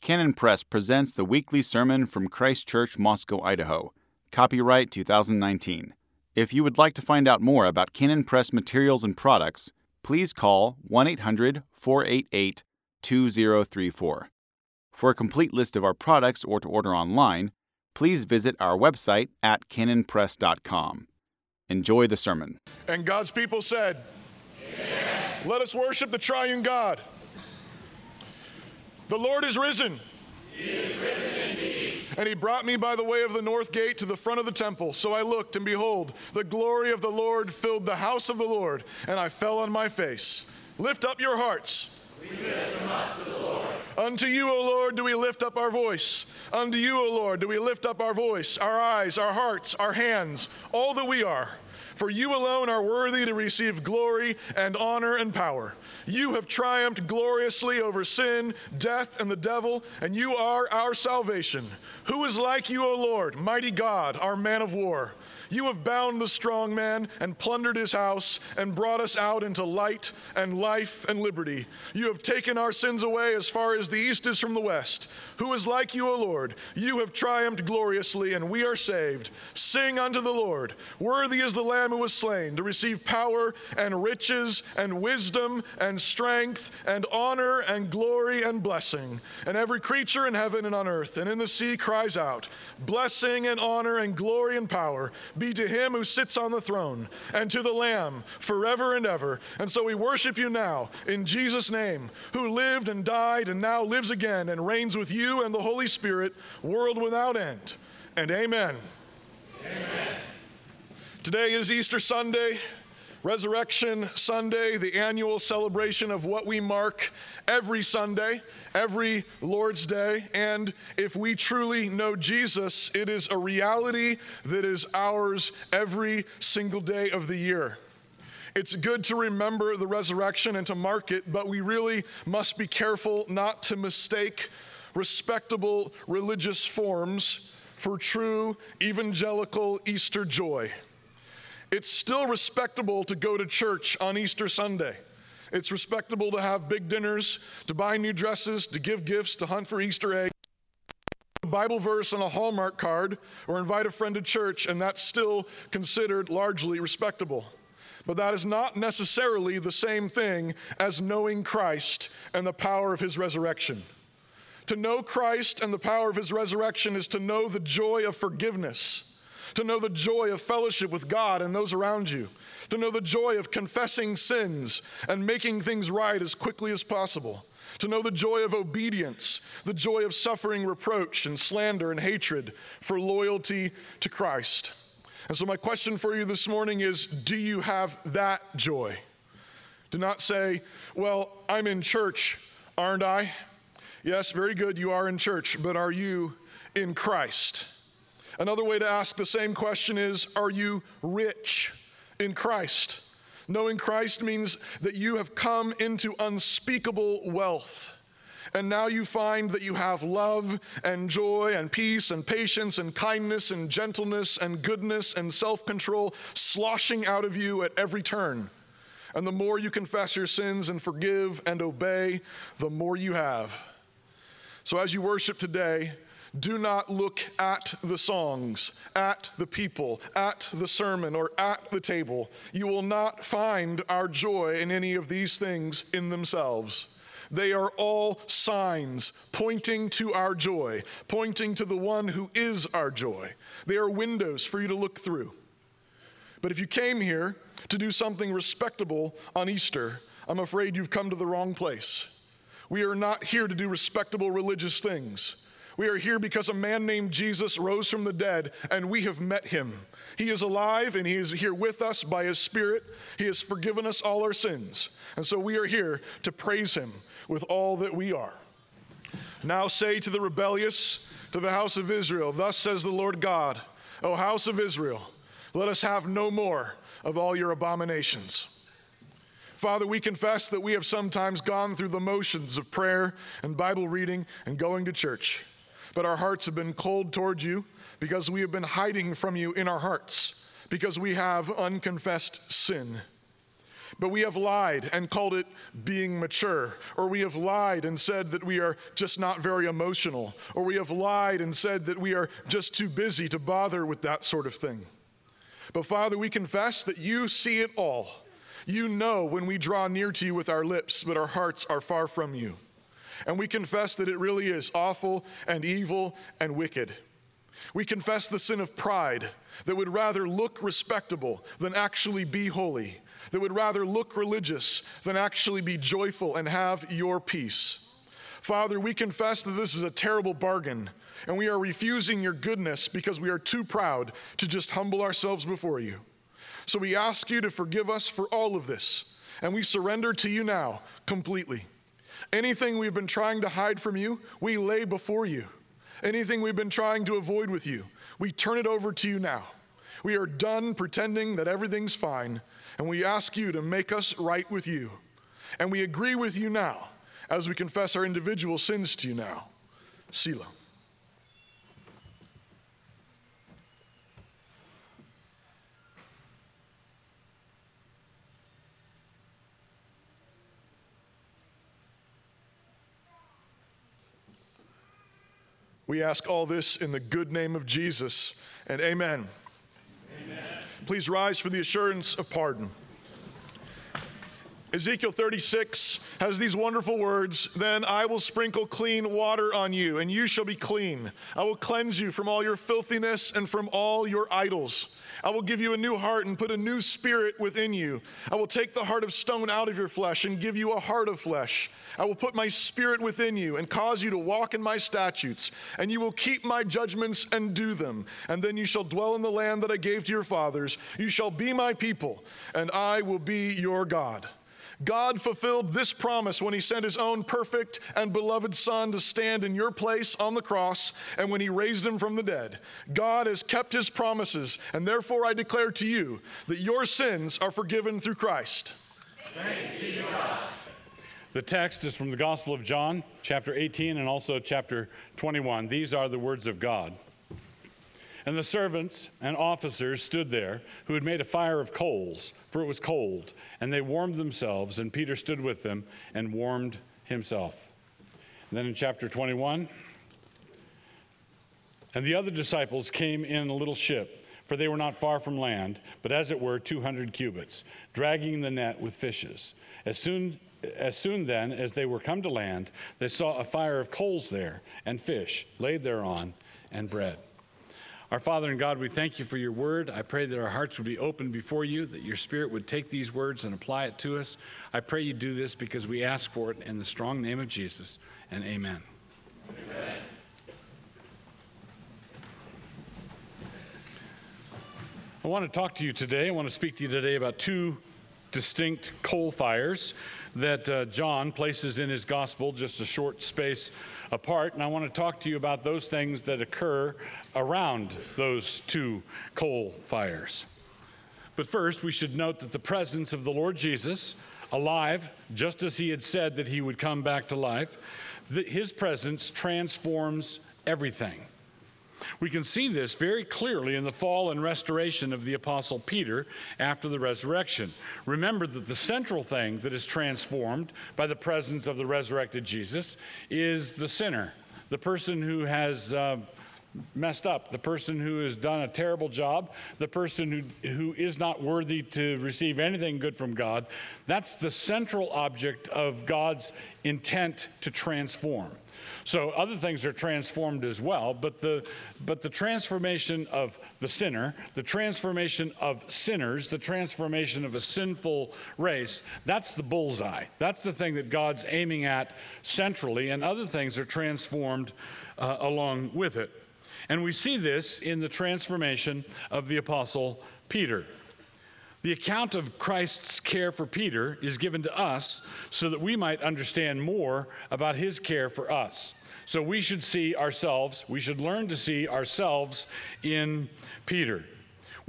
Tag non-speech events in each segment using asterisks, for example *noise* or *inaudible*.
Canon Press presents the weekly sermon from Christ Church, Moscow, Idaho. Copyright 2019. If you would like to find out more about Canon Press materials and products, please call 1 800 488 2034. For a complete list of our products or to order online, please visit our website at canonpress.com. Enjoy the sermon. And God's people said, Amen. Let us worship the triune God. The Lord is risen. He is risen indeed. And he brought me by the way of the north gate to the front of the temple. So I looked, and behold, the glory of the Lord filled the house of the Lord, and I fell on my face. Lift up your hearts. Unto you, O Lord, do we lift up our voice. Unto you, O Lord, do we lift up our voice, our eyes, our hearts, our hands, all that we are. For you alone are worthy to receive glory and honor and power. You have triumphed gloriously over sin, death, and the devil, and you are our salvation. Who is like you, O Lord, mighty God, our man of war? You have bound the strong man and plundered his house and brought us out into light and life and liberty. You have taken our sins away as far as the east is from the west. Who is like you, O Lord? You have triumphed gloriously, and we are saved. Sing unto the Lord. Worthy is the Lamb who was slain to receive power and riches and wisdom and strength and honor and glory and blessing. And every creature in heaven and on earth and in the sea cries out, Blessing and honor and glory and power be to him who sits on the throne and to the Lamb forever and ever. And so we worship you now in Jesus' name, who lived and died and now lives again and reigns with you and the Holy Spirit, world without end. And amen. Amen. Today is Easter Sunday. Resurrection Sunday, the annual celebration of what we mark every Sunday, every Lord's Day. And if we truly know Jesus, it is a reality that is ours every single day of the year. It's good to remember the resurrection and to mark it, but we really must be careful not to mistake respectable religious forms for true evangelical Easter joy. It's still respectable to go to church on Easter Sunday. It's respectable to have big dinners, to buy new dresses, to give gifts, to hunt for Easter eggs, a Bible verse on a Hallmark card, or invite a friend to church, and that's still considered largely respectable. But that is not necessarily the same thing as knowing Christ and the power of his resurrection. To know Christ and the power of his resurrection is to know the joy of forgiveness to know the joy of fellowship with God and those around you, to know the joy of confessing sins and making things right as quickly as possible, to know the joy of obedience, the joy of suffering reproach and slander and hatred for loyalty to Christ. And so, my question for you this morning is Do you have that joy? Do not say, Well, I'm in church, aren't I? Yes, very good, you are in church, but are you in Christ? Another way to ask the same question is Are you rich in Christ? Knowing Christ means that you have come into unspeakable wealth. And now you find that you have love and joy and peace and patience and kindness and gentleness and goodness and self control sloshing out of you at every turn. And the more you confess your sins and forgive and obey, the more you have. So as you worship today, do not look at the songs, at the people, at the sermon, or at the table. You will not find our joy in any of these things in themselves. They are all signs pointing to our joy, pointing to the one who is our joy. They are windows for you to look through. But if you came here to do something respectable on Easter, I'm afraid you've come to the wrong place. We are not here to do respectable religious things. We are here because a man named Jesus rose from the dead and we have met him. He is alive and he is here with us by his Spirit. He has forgiven us all our sins. And so we are here to praise him with all that we are. Now say to the rebellious, to the house of Israel, Thus says the Lord God, O house of Israel, let us have no more of all your abominations. Father, we confess that we have sometimes gone through the motions of prayer and Bible reading and going to church but our hearts have been cold toward you because we have been hiding from you in our hearts, because we have unconfessed sin. But we have lied and called it being mature, or we have lied and said that we are just not very emotional, or we have lied and said that we are just too busy to bother with that sort of thing. But Father, we confess that you see it all. You know when we draw near to you with our lips, but our hearts are far from you. And we confess that it really is awful and evil and wicked. We confess the sin of pride that would rather look respectable than actually be holy, that would rather look religious than actually be joyful and have your peace. Father, we confess that this is a terrible bargain, and we are refusing your goodness because we are too proud to just humble ourselves before you. So we ask you to forgive us for all of this, and we surrender to you now completely. Anything we've been trying to hide from you, we lay before you. Anything we've been trying to avoid with you, we turn it over to you now. We are done pretending that everything's fine, and we ask you to make us right with you. And we agree with you now as we confess our individual sins to you now. Selah. We ask all this in the good name of Jesus, and amen. amen. Please rise for the assurance of pardon. Ezekiel 36 has these wonderful words Then I will sprinkle clean water on you, and you shall be clean. I will cleanse you from all your filthiness and from all your idols. I will give you a new heart and put a new spirit within you. I will take the heart of stone out of your flesh and give you a heart of flesh. I will put my spirit within you and cause you to walk in my statutes, and you will keep my judgments and do them. And then you shall dwell in the land that I gave to your fathers. You shall be my people, and I will be your God. God fulfilled this promise when He sent His own perfect and beloved Son to stand in your place on the cross and when He raised Him from the dead. God has kept His promises, and therefore I declare to you that your sins are forgiven through Christ. The text is from the Gospel of John, chapter 18, and also chapter 21. These are the words of God. And the servants and officers stood there, who had made a fire of coals, for it was cold, and they warmed themselves, and Peter stood with them and warmed himself. And then in chapter 21, and the other disciples came in a little ship, for they were not far from land, but as it were 200 cubits, dragging the net with fishes. As soon as soon then as they were come to land, they saw a fire of coals there, and fish laid thereon, and bread. Our Father and God, we thank you for your word. I pray that our hearts would be open before you, that your Spirit would take these words and apply it to us. I pray you do this because we ask for it in the strong name of Jesus, and amen. Amen. I want to talk to you today. I want to speak to you today about two distinct coal fires that uh, John places in his gospel, just a short space apart. And I want to talk to you about those things that occur around those two coal fires. But first, we should note that the presence of the Lord Jesus, alive, just as he had said that he would come back to life, his presence transforms everything. We can see this very clearly in the fall and restoration of the Apostle Peter after the resurrection. Remember that the central thing that is transformed by the presence of the resurrected Jesus is the sinner, the person who has. Uh, messed up, the person who has done a terrible job, the person who, who is not worthy to receive anything good from God. That's the central object of God's intent to transform. So other things are transformed as well, but the, but the transformation of the sinner, the transformation of sinners, the transformation of a sinful race, that's the bullseye. That's the thing that God's aiming at centrally, and other things are transformed uh, along with it. And we see this in the transformation of the Apostle Peter. The account of Christ's care for Peter is given to us so that we might understand more about his care for us. So we should see ourselves, we should learn to see ourselves in Peter.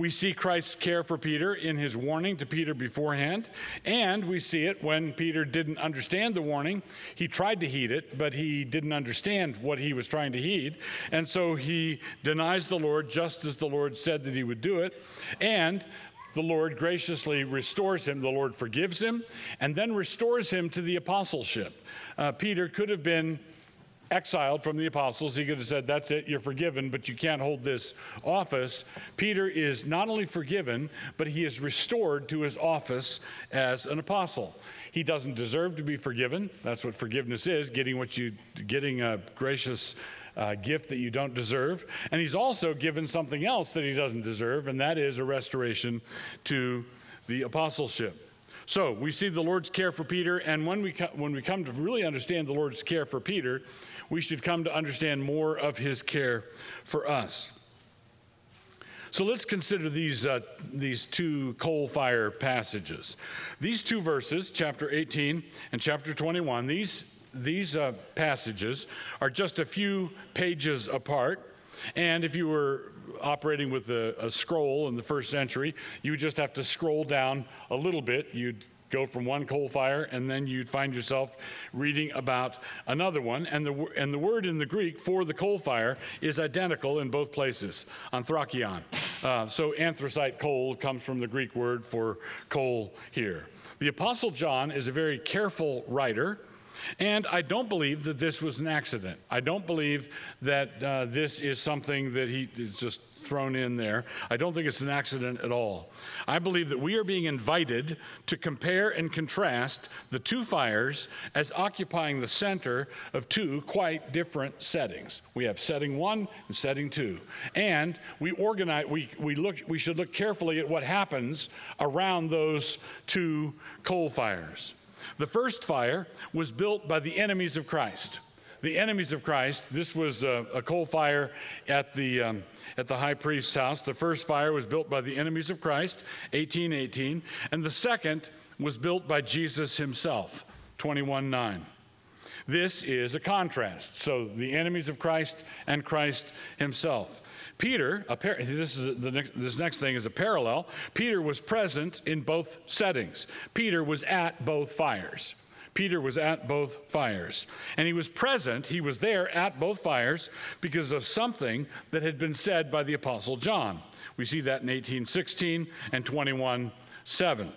We see Christ's care for Peter in his warning to Peter beforehand, and we see it when Peter didn't understand the warning. He tried to heed it, but he didn't understand what he was trying to heed, and so he denies the Lord just as the Lord said that he would do it. And the Lord graciously restores him. The Lord forgives him and then restores him to the apostleship. Uh, Peter could have been exiled from the apostles. He could have said, That's it, you're forgiven, but you can't hold this office. Peter is not only forgiven, but he is restored to his office as an apostle. He doesn't deserve to be forgiven. That's what forgiveness is getting what you, getting a gracious uh, gift that you don't deserve. And he's also given something else that he doesn't deserve, and that is a restoration to the apostleship. So we see the Lord's care for Peter, and when we, co- when we come to really understand the Lord's care for Peter, we should come to understand more of his care for us. So let's consider these, uh, these two coal fire passages. These two verses, chapter 18 and chapter 21, these these uh, passages are just a few pages apart. And if you were operating with a, a, scroll in the first century, you would just have to scroll down a little bit. You'd go from one coal fire, and then you'd find yourself reading about another one. And the, and the word in the Greek for the coal fire is identical in both places, anthrakion. Uh, so anthracite coal comes from the Greek word for coal here. The Apostle John is a very careful writer. And I don't believe that this was an accident. I don't believe that uh, this is something that he just thrown in there. I don't think it's an accident at all. I believe that we are being invited to compare and contrast the two fires as occupying the center of two quite different settings. We have setting one and setting two. And we organize we, we look we should look carefully at what happens around those two coal fires. The first fire was built by the enemies of Christ. The enemies of Christ, this was a, a coal fire at the, um, at the high priest's house. The first fire was built by the enemies of Christ, 1818, and the second was built by Jesus himself, 21 9. This is a contrast. So the enemies of Christ and Christ himself. Peter, this, is the next, this next thing is a parallel. Peter was present in both settings. Peter was at both fires. Peter was at both fires. And he was present, he was there at both fires because of something that had been said by the Apostle John. We see that in 1816 and 21 7.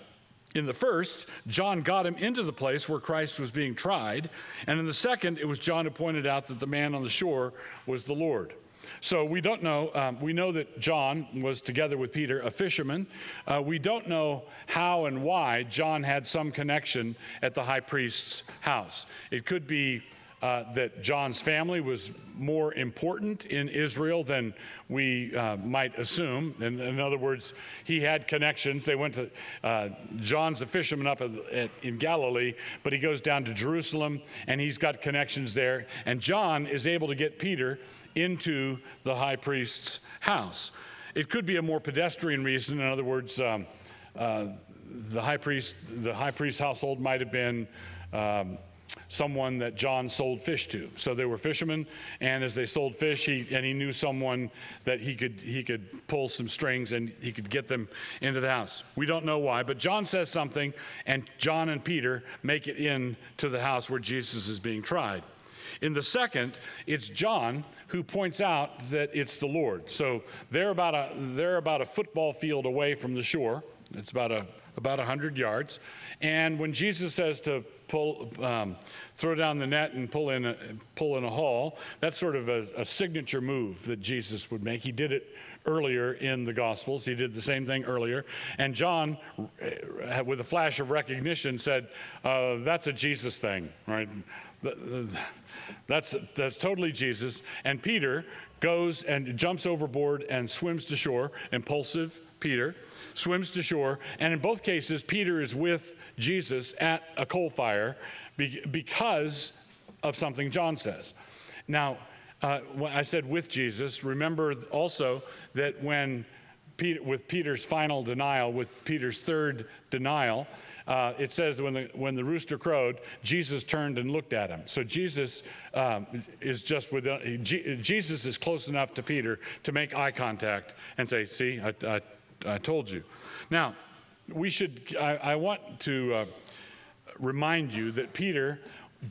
In the first, John got him into the place where Christ was being tried. And in the second, it was John who pointed out that the man on the shore was the Lord. So we don't know. Um, we know that John was together with Peter, a fisherman. Uh, we don't know how and why John had some connection at the high priest's house. It could be uh, that John's family was more important in Israel than we uh, might assume. In, in, other words, he had connections. They went to, uh, John's a fisherman up at, at, in Galilee, but he goes down to Jerusalem and he's got connections there. And John is able to get Peter into the high priest's house. It could be a more pedestrian reason. In other words, um, uh, the high priest, the high priest's household might have been um, someone that John sold fish to. So they were fishermen, and as they sold fish, he and he knew someone that he could he could pull some strings and he could get them into the house. We don't know why, but John says something, and John and Peter make it in to the house where Jesus is being tried. In the second, it's John who points out that it's the Lord. So they're about a, they're about a football field away from the shore. It's about a about 100 yards. And when Jesus says to pull, um, throw down the net and pull in a, pull in a haul, that's sort of a, a, signature move that Jesus would make. He did it earlier in the Gospels. He did the same thing earlier. And John, uh, with a flash of recognition, said, uh, That's a Jesus thing, right? That's, that's totally Jesus. And Peter goes and jumps overboard and swims to shore. Impulsive Peter swims to shore. And in both cases, Peter is with Jesus at a coal fire because of something John says. Now, uh, I said with Jesus, remember also that when Peter, with Peter's final denial, with Peter's third denial, uh, it says when the, when the rooster crowed, Jesus turned and looked at him. So Jesus um, is just with, uh, Jesus is close enough to Peter to make eye contact and say, See, I, I, I told you. Now, we should, I, I want to uh, remind you that Peter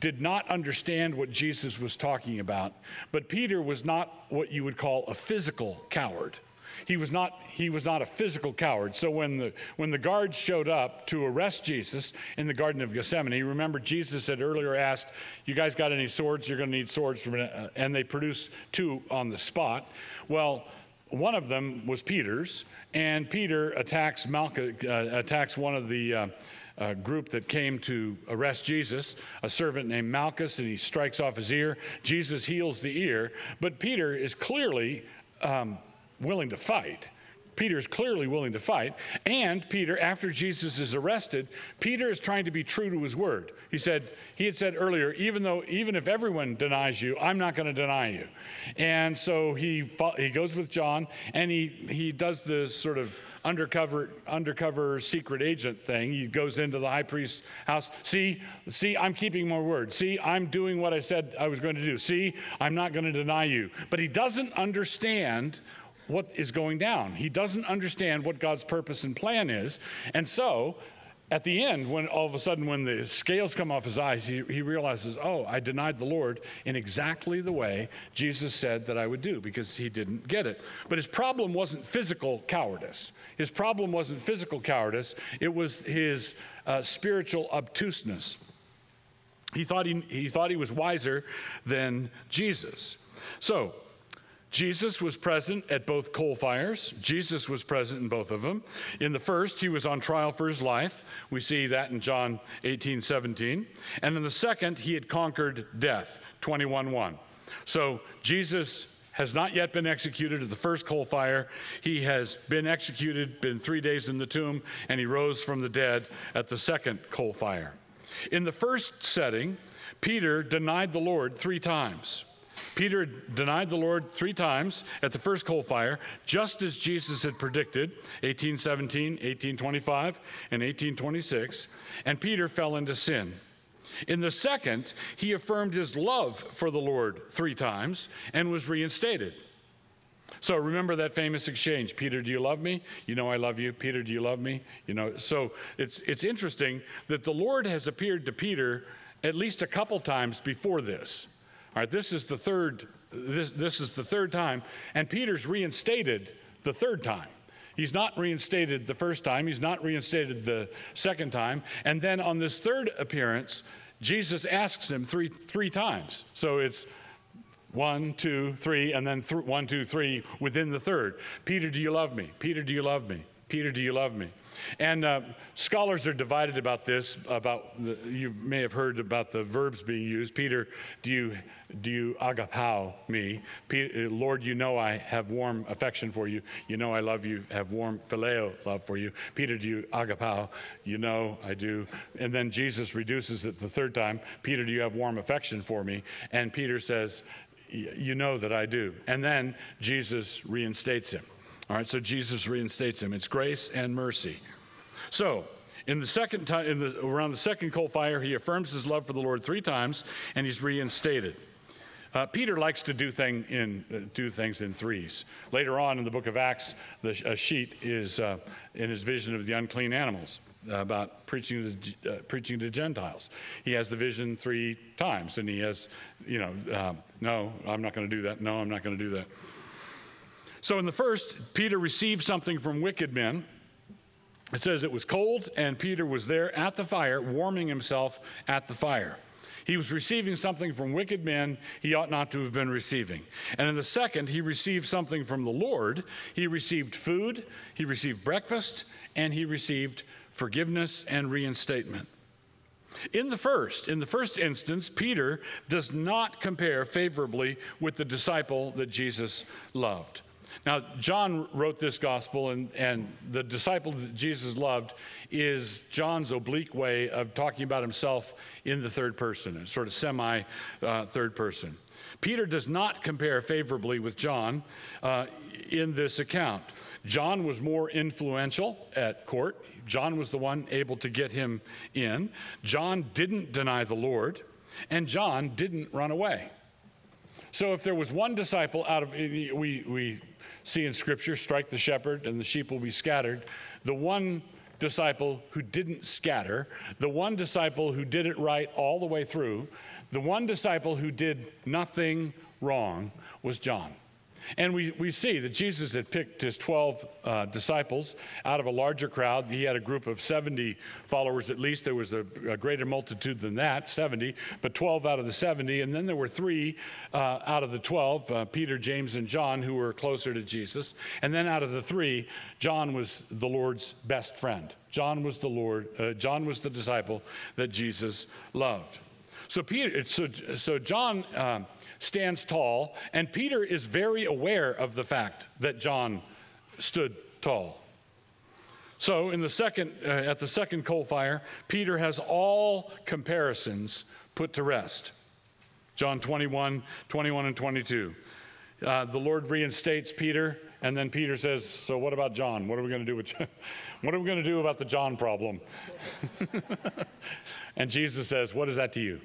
did not understand what Jesus was talking about, but Peter was not what you would call a physical coward. He was not he was not a physical coward. So when the when the guards showed up to arrest Jesus in the Garden of Gethsemane, remember Jesus had earlier asked, "You guys got any swords? You're going to need swords," and they produced two on the spot. Well, one of them was Peter's, and Peter attacks Malchus, uh, attacks one of the uh, uh, group that came to arrest Jesus, a servant named Malchus, and he strikes off his ear. Jesus heals the ear, but Peter is clearly um, willing to fight. Peter is clearly willing to fight. And Peter, after Jesus is arrested, Peter is trying to be true to his word. He said, he had said earlier, even though, even if everyone denies you, I'm not going to deny you. And so he, he goes with John and he, he does this sort of undercover, undercover secret agent thing. He goes into the high priest's house. See, see, I'm keeping my word. See, I'm doing what I said I was going to do. See, I'm not going to deny you. But he doesn't understand what is going down. He doesn't understand what God's purpose and plan is. And so, at the end, when all of a sudden, when the scales come off his eyes, he, he realizes, oh, I denied the Lord in exactly the way Jesus said that I would do because he didn't get it. But his problem wasn't physical cowardice. His problem wasn't physical cowardice, it was his uh, spiritual obtuseness. He thought he, he thought he was wiser than Jesus. So, Jesus was present at both coal fires. Jesus was present in both of them. In the first, he was on trial for his life. We see that in John 18, 17. And in the second, he had conquered death, 21, 1. So Jesus has not yet been executed at the first coal fire. He has been executed, been three days in the tomb, and he rose from the dead at the second coal fire. In the first setting, Peter denied the Lord three times. Peter denied the Lord three times at the first coal fire, just as Jesus had predicted 1817, 1825, and 1826, and Peter fell into sin. In the second, he affirmed his love for the Lord three times and was reinstated. So remember that famous exchange Peter, do you love me? You know I love you. Peter, do you love me? You know, so it's, it's interesting that the Lord has appeared to Peter at least a couple times before this. All right, this is the third, this, this is the third time, and Peter's reinstated the third time. He's not reinstated the first time, he's not reinstated the second time. And then on this third appearance, Jesus asks him three, three times. So it's one, two, three, and then th- one, two, three within the third. Peter, do you love me? Peter, do you love me? Peter, do you love me? And uh, scholars are divided about this. About the, you may have heard about the verbs being used. Peter, do you do you agapao me? Peter, Lord, you know I have warm affection for you. You know I love you. Have warm phileo love for you. Peter, do you agapao? You know I do. And then Jesus reduces it the third time. Peter, do you have warm affection for me? And Peter says, You know that I do. And then Jesus reinstates him. All right, so Jesus reinstates him. It's grace and mercy. So, in the second time, in the, around the second coal fire, he affirms his love for the Lord three times, and he's reinstated. Uh, Peter likes to do, thing in, uh, do things in threes. Later on in the book of Acts, the a sheet is uh, in his vision of the unclean animals about preaching to, uh, preaching to Gentiles. He has the vision three times, and he has, you know, um, no, I'm not going to do that. No, I'm not going to do that. So in the first, Peter received something from wicked men. It says it was cold, and Peter was there at the fire, warming himself at the fire. He was receiving something from wicked men he ought not to have been receiving. And in the second, he received something from the Lord. He received food, he received breakfast, and he received forgiveness and reinstatement. In the first, in the first instance, Peter does not compare favorably with the disciple that Jesus loved. Now, John wrote this gospel, and, and the disciple that Jesus loved is John's oblique way of talking about himself in the third person, sort of semi uh, third person. Peter does not compare favorably with John uh, in this account. John was more influential at court. John was the one able to get him in. John didn't deny the Lord, and John didn't run away. So if there was one disciple out of, we, we see in Scripture strike the shepherd and the sheep will be scattered. The one disciple who didn't scatter, the one disciple who did it right all the way through, the one disciple who did nothing wrong was John. And we, we see that Jesus had picked his 12 uh, disciples out of a larger crowd. He had a group of 70 followers at least. There was a, a greater multitude than that, 70, but 12 out of the 70. And then there were three uh, out of the 12 uh, Peter, James, and John, who were closer to Jesus. And then out of the three, John was the Lord's best friend. John was the Lord, uh, John was the disciple that Jesus loved. So Peter, so, so John um, stands tall, and Peter is very aware of the fact that John stood tall. So in the second, uh, at the second coal fire, Peter has all comparisons put to rest. John 21, 21 and 22. Uh, the Lord reinstates Peter, and then Peter says, "So what about John? What are we going to do with? *laughs* what are we going to do about the John problem?" *laughs* and Jesus says, "What is that to you?"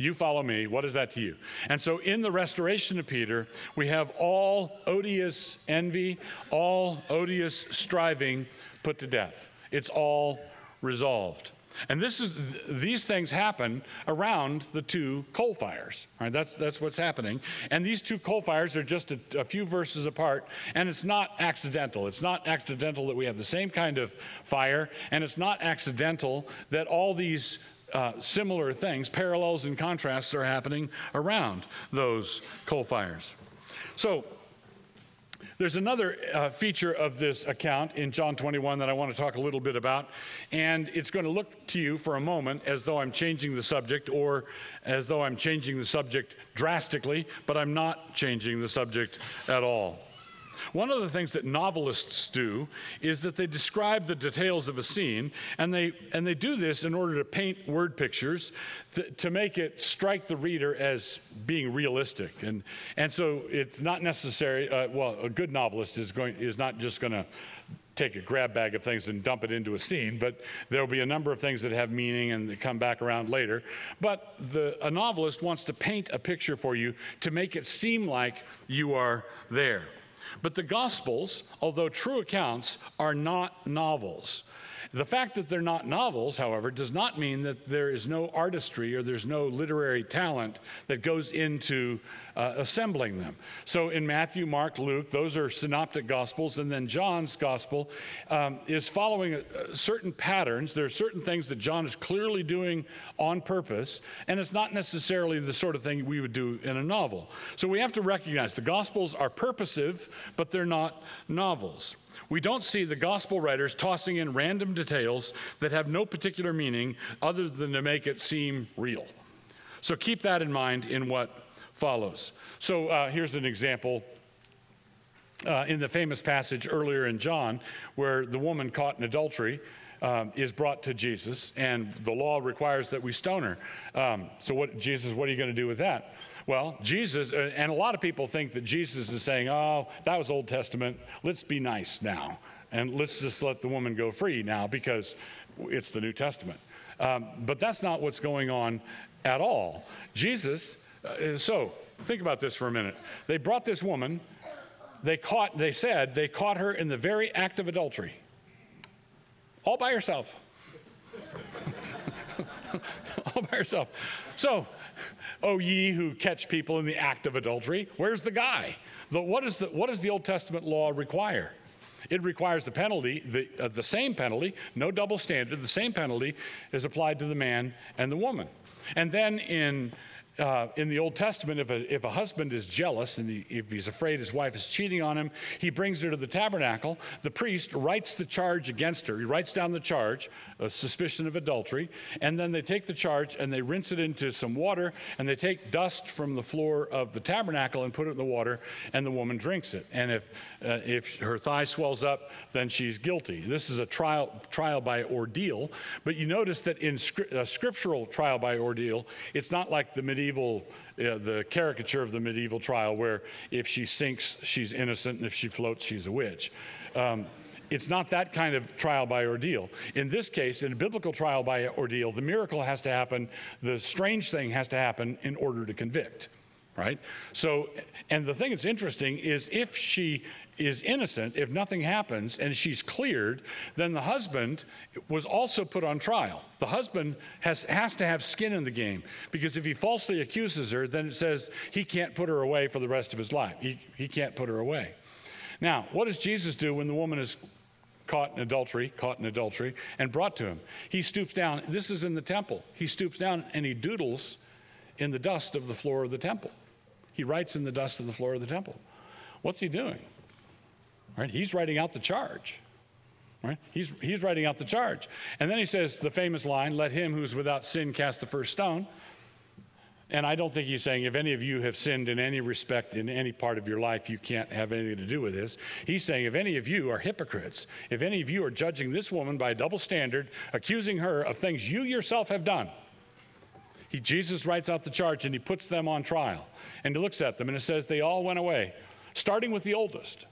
You follow me. What is that to you? And so, in the restoration of Peter, we have all odious envy, all odious striving put to death. It's all resolved. And this is these things happen around the two coal fires. Right? That's that's what's happening. And these two coal fires are just a, a, few verses apart, and it's not accidental. It's not accidental that we have the same kind of fire, and it's not accidental that all these uh, similar things, parallels and contrasts are happening around those coal fires. So, there's another uh, feature of this account in John 21 that I want to talk a little bit about, and it's going to look to you for a moment as though I'm changing the subject or as though I'm changing the subject drastically, but I'm not changing the subject at all. One of the things that novelists do is that they describe the details of a scene, and they, and they do this in order to paint word pictures th- to make it strike the reader as being realistic. And, and so it's not necessary, uh, well, a good novelist is, going, is not just going to take a grab bag of things and dump it into a scene, but there will be a number of things that have meaning and come back around later. But the, a novelist wants to paint a picture for you to make it seem like you are there. But the Gospels, although true accounts, are not novels. The fact that they're not novels, however, does not mean that there is no artistry or there's no literary talent that goes into uh, assembling them. So in Matthew, Mark, Luke, those are synoptic gospels, and then John's gospel um, is following a, certain patterns. There are certain things that John is clearly doing on purpose, and it's not necessarily the sort of thing we would do in a novel. So we have to recognize the gospels are purposive, but they're not novels. We don't see the gospel writers tossing in random details that have no particular meaning other than to make it seem real. So keep that in mind in what follows. So uh, here's an example. Uh, in the famous passage earlier in John, where the woman caught in adultery um, is brought to Jesus, and the law requires that we stone her. Um, so, what, Jesus, what are you going to do with that? Well, Jesus, uh, and a lot of people think that Jesus is saying, oh, that was Old Testament. Let's be nice now. And let's just let the woman go free now because it's the New Testament. Um, but that's not what's going on at all. Jesus, uh, so think about this for a minute. They brought this woman, they caught, they said they caught her in the very act of adultery, all by herself. *laughs* all by herself. So *laughs* O ye who catch people in the act of adultery, where's the guy? The, what, is the, what does the Old Testament law require? It requires the penalty, the, uh, the same penalty, no double standard, the same penalty is applied to the man and the woman. And then in uh, in the Old Testament, if a, if a husband is jealous and he, if he's afraid his wife is cheating on him, he brings her to the tabernacle. The priest writes the charge against her. He writes down the charge, a suspicion of adultery, and then they take the charge and they rinse it into some water and they take dust from the floor of the tabernacle and put it in the water, and the woman drinks it. And if, uh, if her thigh swells up, then she's guilty. This is a trial, trial by ordeal, but you notice that in scri- a scriptural trial by ordeal, it's not like the medieval medieval, uh, the caricature of the medieval trial, where if she sinks, she's innocent, and if she floats, she's a witch. Um, it's not that kind of trial by ordeal. In this case, in a biblical trial by ordeal, the miracle has to happen, the strange thing has to happen in order to convict. right? So, and the thing that's interesting is if she is innocent, if nothing happens and she's cleared, then the husband was also put on trial. The husband has, has to have skin in the game because if he falsely accuses her, then it says he can't put her away for the rest of his life. He, he can't put her away. Now, what does Jesus do when the woman is caught in adultery, caught in adultery, and brought to him? He stoops down. This is in the temple. He stoops down and he doodles in the dust of the floor of the temple. He writes in the dust of the floor of the temple. What's he doing? Right? He's writing out the charge. Right? He's, he's writing out the charge. And then he says the famous line, let him who's without sin cast the first stone. And I don't think he's saying if any of you have sinned in any respect in any part of your life, you can't have anything to do with this. He's saying if any of you are hypocrites, if any of you are judging this woman by a double standard, accusing her of things you yourself have done, he, Jesus writes out the charge and he puts them on trial. And he looks at them and it says they all went away, starting with the oldest.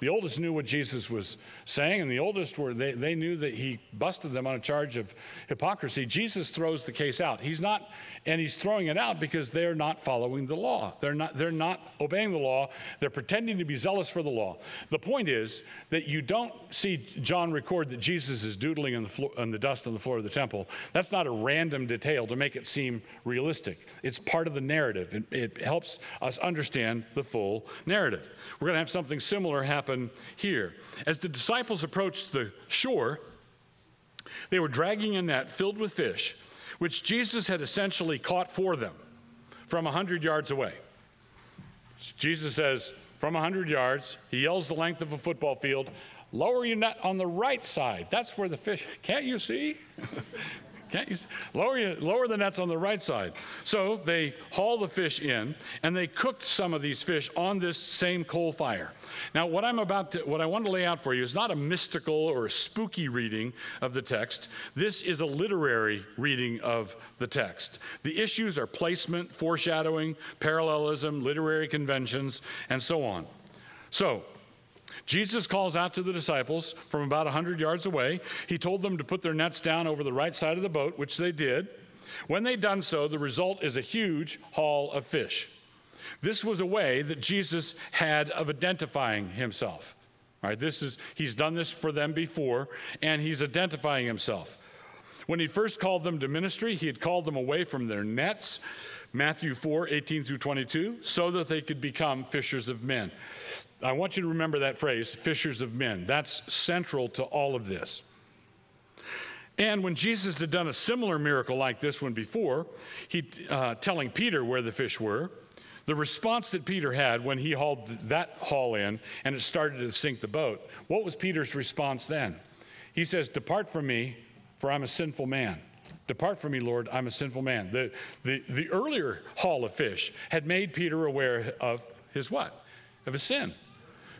The oldest knew what Jesus was saying, and the oldest were, they, they knew that he busted them on a charge of hypocrisy. Jesus throws the case out. He's not, and he's throwing it out because they're not following the law. They're not, they're not obeying the law. They're pretending to be zealous for the law. The point is that you don't see John record that Jesus is doodling in the, floor, in the dust on the floor of the temple. That's not a random detail to make it seem realistic. It's part of the narrative. It, it helps us understand the full narrative. We're going to have something similar happen happen here. As the disciples approached the shore, they were dragging a net filled with fish, which Jesus had essentially caught for them from 100 yards away. Jesus says, from 100 yards, he yells the length of a football field, lower your net on the right side. That's where the fish, can't you see? Can't you lower, lower the nets on the right side? So they haul the fish in, and they cooked some of these fish on this same coal fire. Now, what I'm about to, what I want to lay out for you is not a mystical or a spooky reading of the text. This is a literary reading of the text. The issues are placement, foreshadowing, parallelism, literary conventions, and so on. So, Jesus calls out to the disciples from about 100 yards away. He told them to put their nets down over the right side of the boat, which they did. When they'd done so, the result is a huge haul of fish. This was a way that Jesus had of identifying himself. All right, this is he's done this for them before, and he's identifying himself. When he first called them to ministry, he had called them away from their nets, Matthew 4, 18 through 22, so that they could become fishers of men. I want you to remember that phrase, fishers of men. That's central to all of this. And when Jesus had done a similar miracle like this one before, he uh, telling Peter where the fish were, the response that Peter had when he hauled that haul in and it started to sink the boat, what was Peter's response then? He says, Depart from me, for I'm a sinful man. Depart from me, Lord, I'm a sinful man. The, the, the earlier haul of fish had made Peter aware of his what? Of his sin.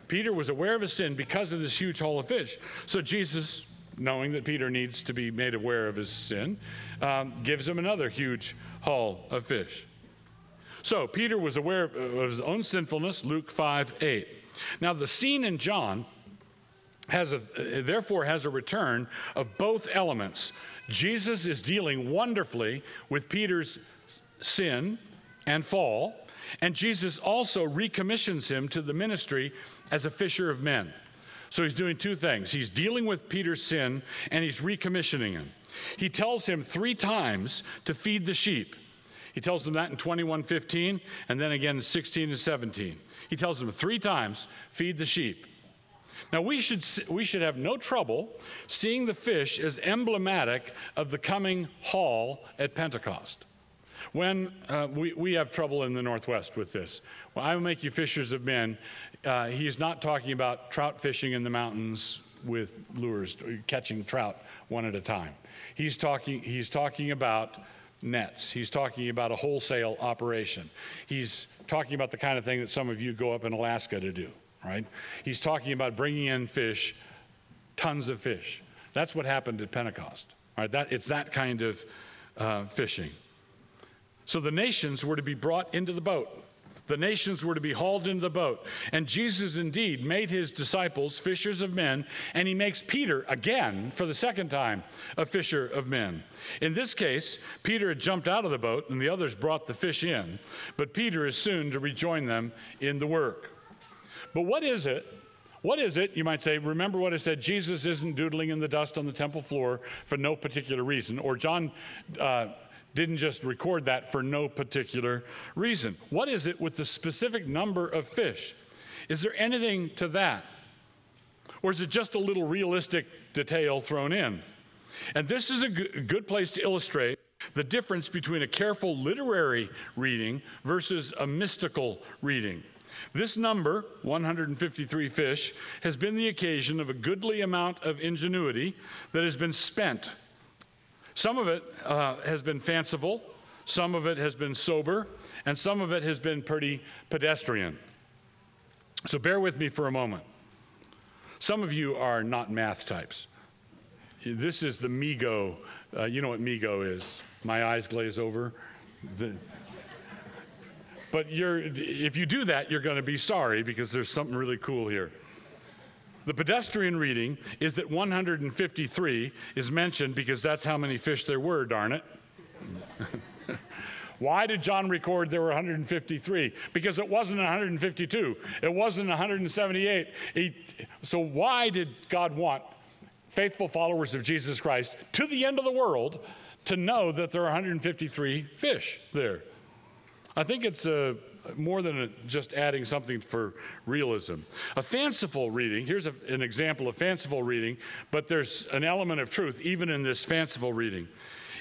Peter was aware of his sin because of this huge haul of fish. So Jesus, knowing that Peter needs to be made aware of his sin, um, gives him another huge haul of fish. So Peter was aware of his own sinfulness, Luke 5 8. Now, the scene in John has a, therefore has a return of both elements. Jesus is dealing wonderfully with Peter's sin and fall, and Jesus also recommissions him to the ministry as a fisher of men. So he's doing two things. He's dealing with Peter's sin and he's recommissioning him. He tells him three times to feed the sheep. He tells them that in 21:15 and then again in 16 and 17. He tells them three times, feed the sheep. Now we should we should have no trouble seeing the fish as emblematic of the coming haul at Pentecost. When uh, we, we have trouble in the Northwest with this, well, I will make you fishers of men. Uh, he's not talking about trout fishing in the mountains with lures, catching trout one at a time. He's talking, he's talking about nets. He's talking about a wholesale operation. He's talking about the kind of thing that some of you go up in Alaska to do, right? He's talking about bringing in fish, tons of fish. That's what happened at Pentecost, right? That, it's that kind of uh, fishing. So the nations were to be brought into the boat. The nations were to be hauled into the boat. And Jesus indeed made his disciples fishers of men, and he makes Peter again, for the second time, a fisher of men. In this case, Peter had jumped out of the boat, and the others brought the fish in, but Peter is soon to rejoin them in the work. But what is it? What is it? You might say, remember what I said Jesus isn't doodling in the dust on the temple floor for no particular reason, or John. Uh, didn't just record that for no particular reason. What is it with the specific number of fish? Is there anything to that? Or is it just a little realistic detail thrown in? And this is a good place to illustrate the difference between a careful literary reading versus a mystical reading. This number, 153 fish, has been the occasion of a goodly amount of ingenuity that has been spent some of it uh, has been fanciful, some of it has been sober, and some of it has been pretty pedestrian. So bear with me for a moment. Some of you are not math types. This is the MEGO. Uh, you know what MEGO is. My eyes glaze over. The, but if you do that, you're going to be sorry because there's something really cool here. The pedestrian reading is that 153 is mentioned because that's how many fish there were, darn it. *laughs* Why did John record there were 153? Because it wasn't 152, it wasn't 178. He, so, why did God want faithful followers of Jesus Christ to the end of the world to know that there are 153 fish there? I think it's a more than a, just adding something for realism. A fanciful reading, here's a, an example of fanciful reading, but there's an element of truth even in this fanciful reading,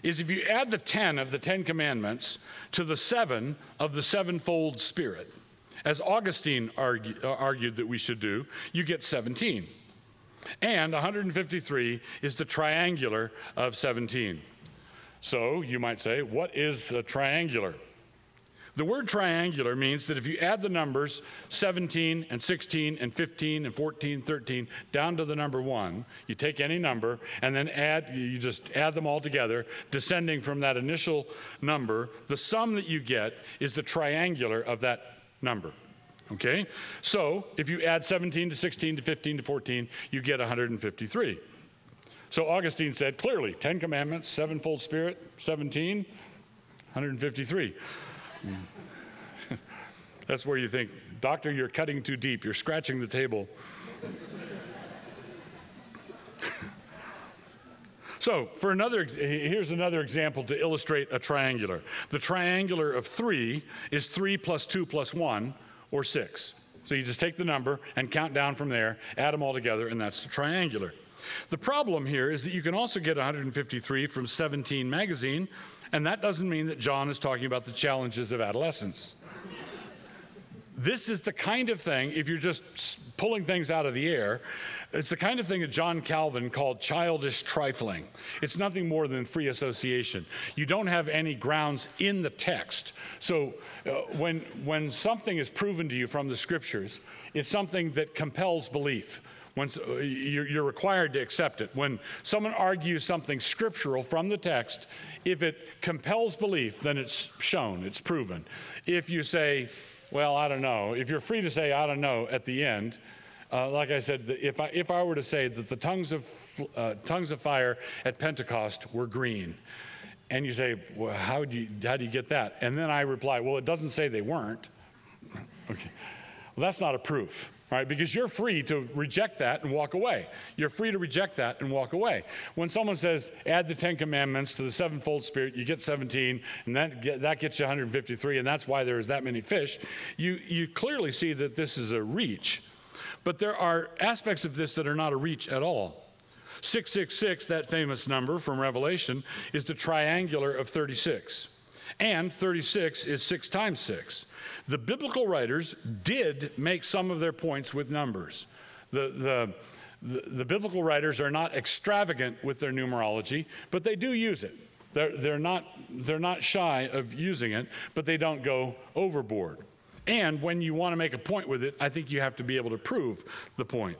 is if you add the 10 of the 10 commandments to the 7 of the sevenfold Spirit, as Augustine argue, uh, argued that we should do, you get 17. And 153 is the triangular of 17. So you might say, what is a triangular? The word triangular means that if you add the numbers 17 and 16 and 15 and 14, 13 down to the number 1, you take any number and then add you just add them all together descending from that initial number, the sum that you get is the triangular of that number. Okay? So, if you add 17 to 16 to 15 to 14, you get 153. So Augustine said clearly 10 commandments, sevenfold spirit, 17, 153. *laughs* That's where you think, Doctor, you're cutting too deep, you're scratching the table. *laughs* so, for another, here's another example to illustrate a triangular. The triangular of three is three plus two plus one, or six. So you just take the number and count down from there, add them all together, and that's the triangular. The problem here is that you can also get 153 from 17 magazine, and that doesn't mean that John is talking about the challenges of adolescence. This is the kind of thing, if you're just pulling things out of the air, it's the kind of thing that John Calvin called childish trifling. It's nothing more than free association. You don't have any grounds in the text. So uh, when, when something is proven to you from the scriptures, it's something that compels belief. When, uh, you're required to accept it. When someone argues something scriptural from the text, if it compels belief, then it's shown, it's proven. If you say, well, I don't know, if you're free to say, I don't know, at the end, uh, like I said, if I, if I were to say that the tongues of, uh, tongues of fire at Pentecost were green, and you say, well, how do you, how do you get that? And then I reply, well, it doesn't say they weren't. *laughs* okay. Well, that's not a proof right? Because you're free to reject that and walk away. You're free to reject that and walk away. When someone says, add the Ten Commandments to the sevenfold Spirit, you get 17, and that, get, that gets you 153, and that's why there's that many fish, you, you clearly see that this is a reach. But there are aspects of this that are not a reach at all. 666, that famous number from Revelation, is the triangular of 36. And 36 is 6 times 6. The biblical writers did make some of their points with numbers. The, the, the, the, biblical writers are not extravagant with their numerology, but they do use it. They're, they're, not, they're not shy of using it, but they don't go overboard. And when you want to make a point with it, I think you have to be able to prove the point.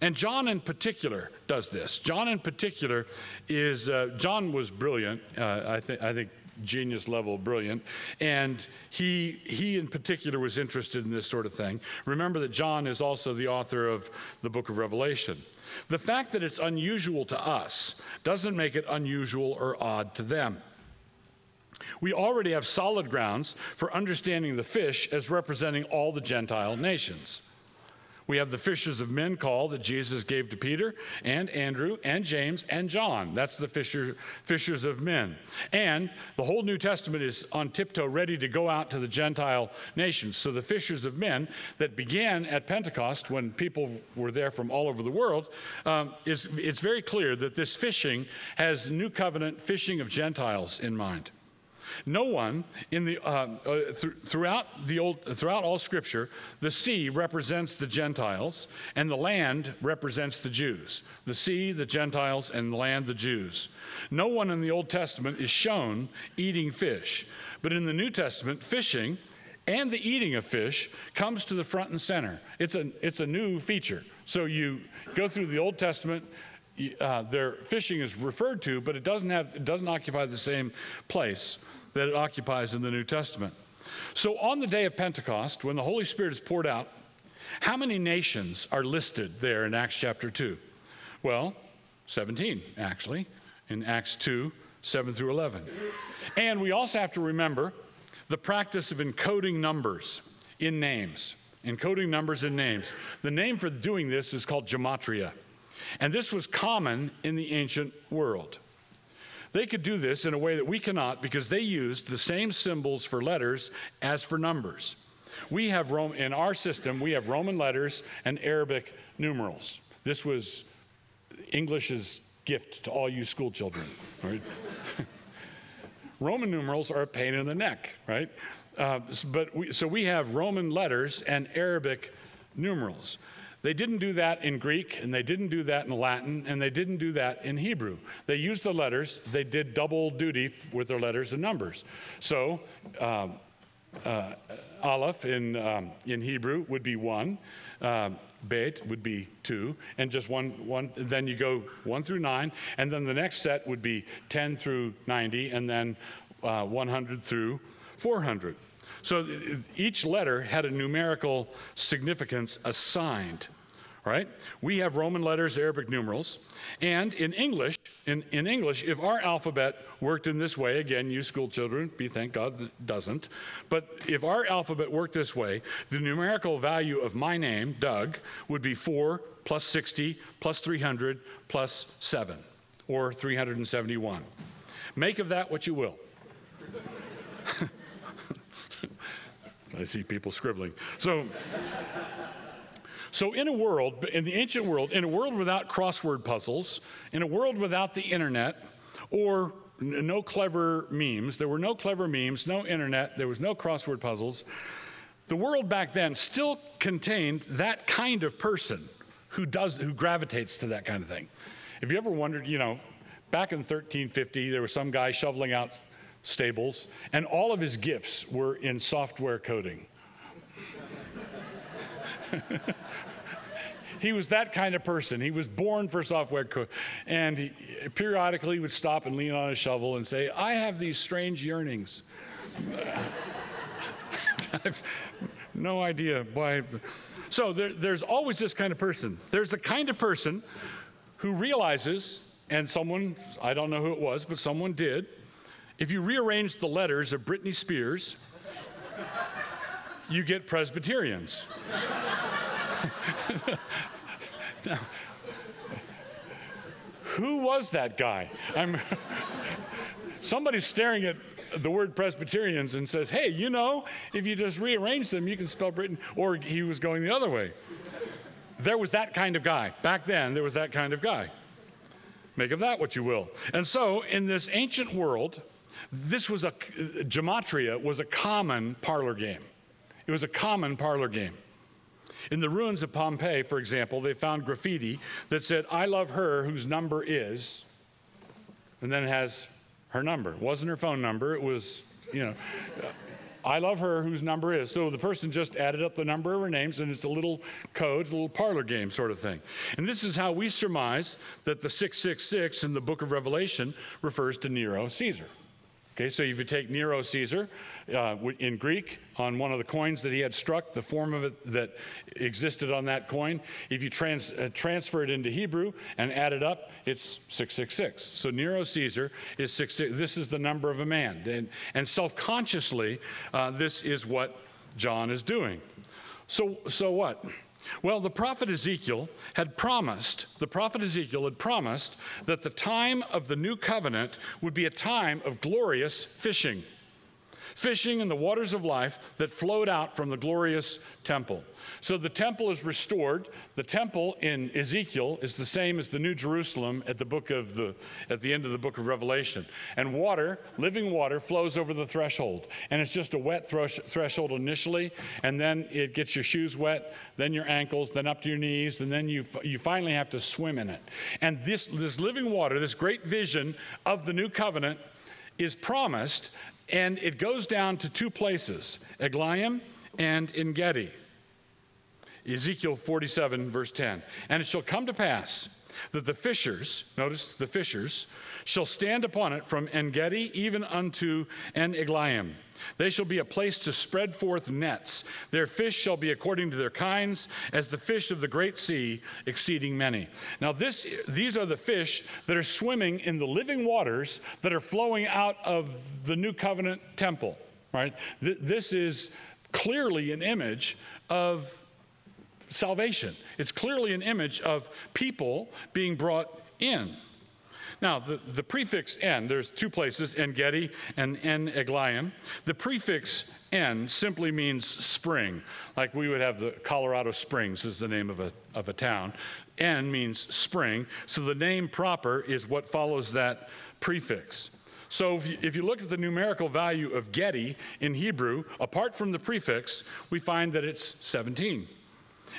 And John in particular does this. John in particular is, uh, John was brilliant. Uh, I, th- I think genius level brilliant. And he, he, in particular, was interested in this sort of thing. Remember that John is also the author of the book of Revelation. The fact that it's unusual to us doesn't make it unusual or odd to them. We already have solid grounds for understanding the fish as representing all the Gentile nations. We have the fishers of men call that Jesus gave to Peter and Andrew and James and John. That's the fisher, fishers of men. And the whole New Testament is on tiptoe, ready to go out to the Gentile nations. So the fishers of men that began at Pentecost when people were there from all over the world, um, is, it's very clear that this fishing has New Covenant fishing of Gentiles in mind. No one in the, uh, uh, th- throughout, the old, throughout all Scripture, the sea represents the Gentiles and the land represents the Jews. The sea, the Gentiles, and the land, the Jews. No one in the Old Testament is shown eating fish, but in the New Testament, fishing and the eating of fish comes to the front and center. It's a, it's a new feature. So you go through the Old Testament, uh, their fishing is referred to, but it doesn't have it doesn't occupy the same place that it occupies in the New Testament. So, on the day of Pentecost, when the Holy Spirit is poured out, how many nations are listed there in Acts chapter 2? Well, 17, actually, in Acts 2 7 through 11. And we also have to remember the practice of encoding numbers in names. Encoding numbers in names. The name for doing this is called gematria. And this was common in the ancient world. They could do this in a way that we cannot because they used the same symbols for letters as for numbers. We have Rome, in our system, we have Roman letters and Arabic numerals. This was English's gift to all you school children, right? *laughs* Roman numerals are a pain in the neck, right? Uh, but we, so we have Roman letters and Arabic numerals. They didn't do that in Greek, and they didn't do that in Latin, and they didn't do that in Hebrew. They used the letters, they did double duty with their letters and numbers. So, uh, uh, Aleph in, um, in Hebrew would be one, uh, Bet would be two, and just one, one, then you go one through nine, and then the next set would be 10 through 90, and then uh, 100 through 400. So uh, each letter had a numerical significance assigned. Right? We have Roman letters, Arabic numerals, and in English, in, in English, if our alphabet worked in this way, again, you school children, be thank God it doesn't, but if our alphabet worked this way, the numerical value of my name, Doug, would be 4 plus 60 plus 300 plus 7, or 371. Make of that what you will. *laughs* I see people scribbling. So, so in a world, in the ancient world, in a world without crossword puzzles, in a world without the internet, or no clever memes, there were no clever memes, no internet, there was no crossword puzzles. The world back then still contained that kind of person who does who gravitates to that kind of thing. Have you ever wondered, you know, back in 1350 there was some guy shoveling out stables, and all of his gifts were in software coding. *laughs* he was that kind of person. He was born for software code. And he periodically would stop and lean on his shovel and say, I have these strange yearnings. *laughs* I've no idea why. So there, there's always this kind of person. There's the kind of person who realizes, and someone, I don't know who it was, but someone did, if you rearrange the letters of Britney Spears, you get Presbyterians. now, *laughs* who was that guy? I'm somebody's staring at the word Presbyterians and says, hey, you know, if you just rearrange them, you can spell Britain. Or he was going the other way. There was that kind of guy. Back then, there was that kind of guy. Make of that what you will. And so, in this ancient world, this was a, gematria was a common parlor game. It was a common parlor game. In the ruins of Pompeii, for example, they found graffiti that said, I love her whose number is, and then it has her number. It wasn't her phone number, it was, you know, I love her whose number is. So the person just added up the number of her names, and it's a little code, a little parlor game sort of thing. And this is how we surmise that the 666 in the book of Revelation refers to Nero Caesar. Okay, so if you take Nero Caesar uh, in Greek on one of the coins that he had struck, the form of it that existed on that coin, if you trans, uh, transfer it into Hebrew and add it up, it's 666. So Nero Caesar is 666. This is the number of a man. And, and self consciously, uh, this is what John is doing. So, so what? Well, the prophet Ezekiel had promised, the prophet Ezekiel had promised that the time of the new covenant would be a time of glorious fishing fishing in the waters of life that flowed out from the glorious temple. So the temple is restored. The temple in Ezekiel is the same as the New Jerusalem at the book of the at the end of the book of Revelation. And water, living water flows over the threshold. And it's just a wet thresh, threshold initially, and then it gets your shoes wet, then your ankles, then up to your knees, and then you you finally have to swim in it. And this this living water, this great vision of the new covenant is promised and it goes down to two places Eglaim and Engedi. Ezekiel 47, verse 10. And it shall come to pass that the fishers, notice the fishers, shall stand upon it from Engedi even unto En Eglaim. They shall be a place to spread forth nets. Their fish shall be according to their kinds, as the fish of the great sea, exceeding many. Now, this, these are the fish that are swimming in the living waters that are flowing out of the new covenant temple, right? This is clearly an image of salvation. It's clearly an image of people being brought in. Now, the, the prefix en, there's two places, Engedi and en Eglaim. The prefix en simply means spring, like we would have the Colorado Springs is the name of a, of a town. En means spring, so the name proper is what follows that prefix. So if you, if you, look at the numerical value of Gedi in Hebrew, apart from the prefix, we find that it's 17.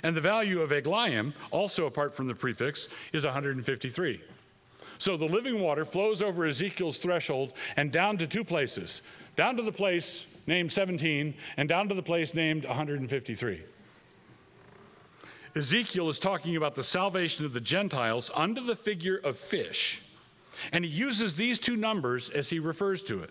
And the value of Eglaim, also apart from the prefix, is 153. So the living water flows over Ezekiel's threshold and down to two places down to the place named 17 and down to the place named 153. Ezekiel is talking about the salvation of the Gentiles under the figure of fish, and he uses these two numbers as he refers to it.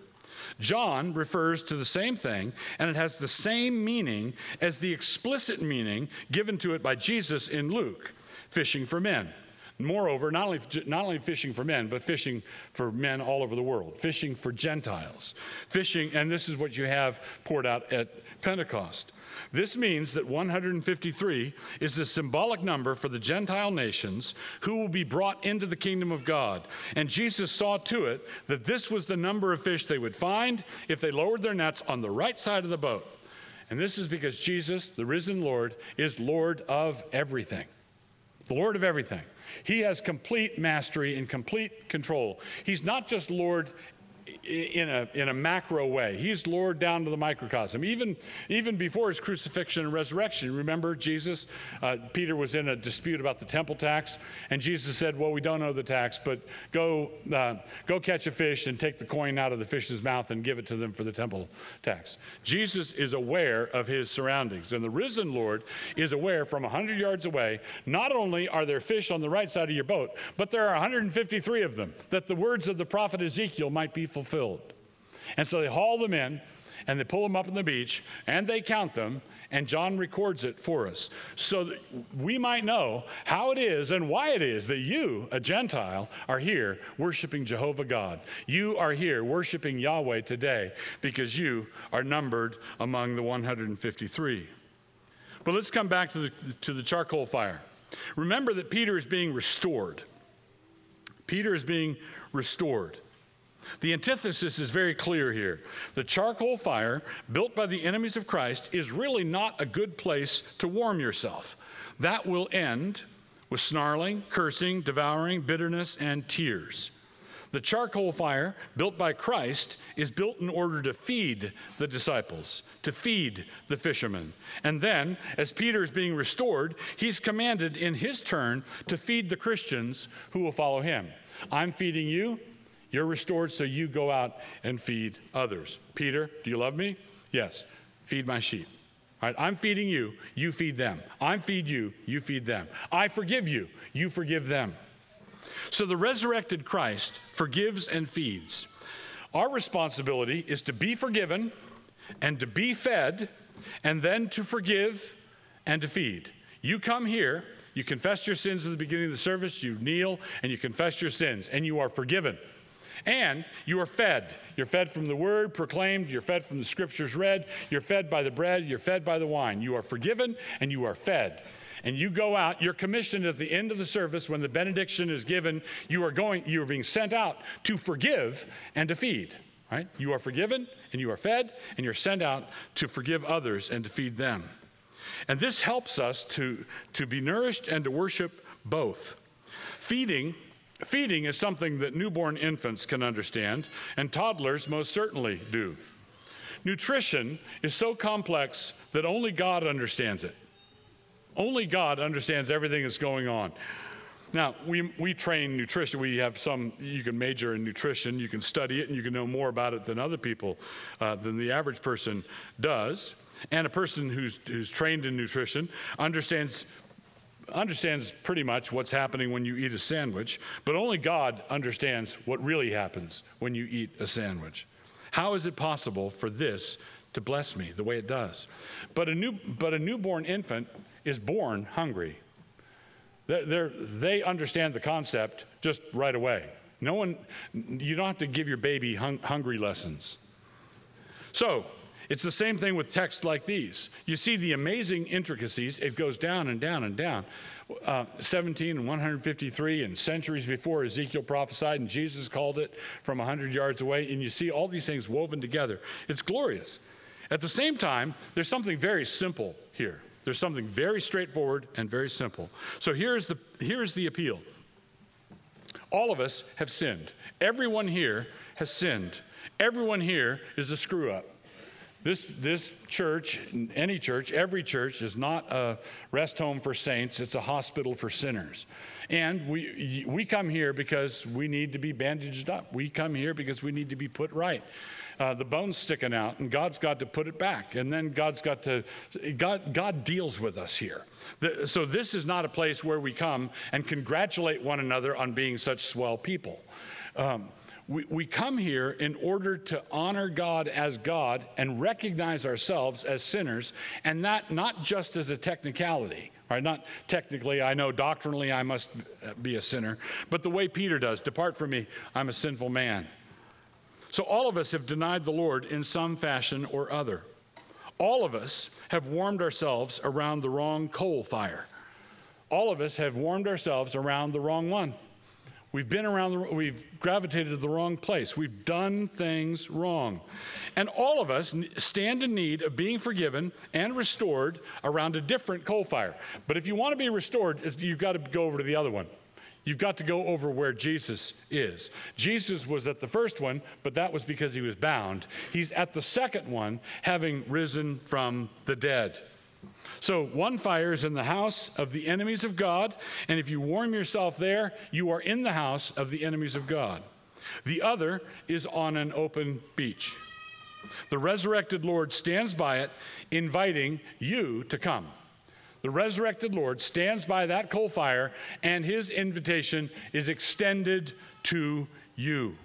John refers to the same thing, and it has the same meaning as the explicit meaning given to it by Jesus in Luke fishing for men. Moreover, not only, not only fishing for men, but fishing for men all over the world, fishing for Gentiles. Fishing, and this is what you have poured out at Pentecost. This means that 153 is the symbolic number for the Gentile nations who will be brought into the kingdom of God. And Jesus saw to it that this was the number of fish they would find if they lowered their nets on the right side of the boat. And this is because Jesus, the risen Lord, is Lord of everything. The Lord of everything. He has complete mastery and complete control. He's not just Lord in a, in a macro way. He's Lord down to the microcosm. Even, even before his crucifixion and resurrection, remember Jesus? Uh, Peter was in a dispute about the temple tax, and Jesus said, Well, we don't know the tax, but go, uh, go catch a fish and take the coin out of the fish's mouth and give it to them for the temple tax. Jesus is aware of his surroundings, and the risen Lord is aware from 100 yards away. Not only are there fish on the right side of your boat, but there are 153 of them, that the words of the prophet Ezekiel might be fulfilled. And so they haul them in and they pull them up on the beach and they count them and John records it for us so that we might know how it is and why it is that you, a Gentile, are here worshiping Jehovah God. You are here worshiping Yahweh today because you are numbered among the 153. But let's come back to the, to the charcoal fire. Remember that Peter is being restored. Peter is being restored. The antithesis is very clear here. The charcoal fire built by the enemies of Christ is really not a good place to warm yourself. That will end with snarling, cursing, devouring, bitterness, and tears. The charcoal fire built by Christ is built in order to feed the disciples, to feed the fishermen. And then, as Peter is being restored, he's commanded in his turn to feed the Christians who will follow him. I'm feeding you, you're restored, so you go out and feed others. Peter, do you love me? Yes. Feed my sheep. All right, I'm feeding you, you feed them. I feed you, you feed them. I forgive you, you forgive them. So the resurrected Christ forgives and feeds. Our responsibility is to be forgiven and to be fed and then to forgive and to feed. You come here, you confess your sins at the beginning of the service, you kneel and you confess your sins, and you are forgiven. And you are fed. You're fed from the word proclaimed, you're fed from the scriptures read, you're fed by the bread, you're fed by the wine. You are forgiven and you are fed. And you go out, you're commissioned at the end of the service when the benediction is given, you are going, you are being sent out to forgive and to feed. Right? You are forgiven and you are fed, and you're sent out to forgive others and to feed them. And this helps us to, to be nourished and to worship both. Feeding Feeding is something that newborn infants can understand, and toddlers most certainly do. Nutrition is so complex that only God understands it. Only God understands everything that's going on. Now, we, we train nutrition. We have some, you can major in nutrition, you can study it, and you can know more about it than other people, uh, than the average person does. And a person who's, who's trained in nutrition understands understands pretty much what's happening when you eat a sandwich, but only God understands what really happens when you eat a sandwich. How is it possible for this to bless me the way it does? But a, new, but a newborn infant is born hungry. They're, they understand the concept just right away. No one, you don't have to give your baby hung, hungry lessons. So, it's the same thing with texts like these. You see the amazing intricacies, it goes down and down and down. Uh, 17 and 153 and centuries before Ezekiel prophesied and Jesus called it from 100 yards away. And you see all these things woven together. It's glorious. At the same time, there's something very simple here. There's something very straightforward and very simple. So here's the, here's the appeal all of us have sinned. Everyone here has sinned. Everyone here is a screw up. This, this church, any church, every church is not a rest home for saints, it's a hospital for sinners. And we, we come here because we need to be bandaged up. We come here because we need to be put right. Uh, the bone's sticking out, and God's got to put it back. And then God's got to, God, God deals with us here. The, so this is not a place where we come and congratulate one another on being such swell people. Um, we, we come here in order to honor God as God and recognize ourselves as sinners, and that not just as a technicality. Right? Not technically, I know doctrinally I must be a sinner, but the way Peter does depart from me, I'm a sinful man. So all of us have denied the Lord in some fashion or other. All of us have warmed ourselves around the wrong coal fire. All of us have warmed ourselves around the wrong one. We've been around, the, we've gravitated to the wrong place. We've done things wrong. And all of us stand in need of being forgiven and restored around a different coal fire. But if you want to be restored, you've got to go over to the other one. You've got to go over where Jesus is. Jesus was at the first one, but that was because he was bound. He's at the second one, having risen from the dead. So, one fire is in the house of the enemies of God, and if you warm yourself there, you are in the house of the enemies of God. The other is on an open beach. The resurrected Lord stands by it, inviting you to come. The resurrected Lord stands by that coal fire, and his invitation is extended to you.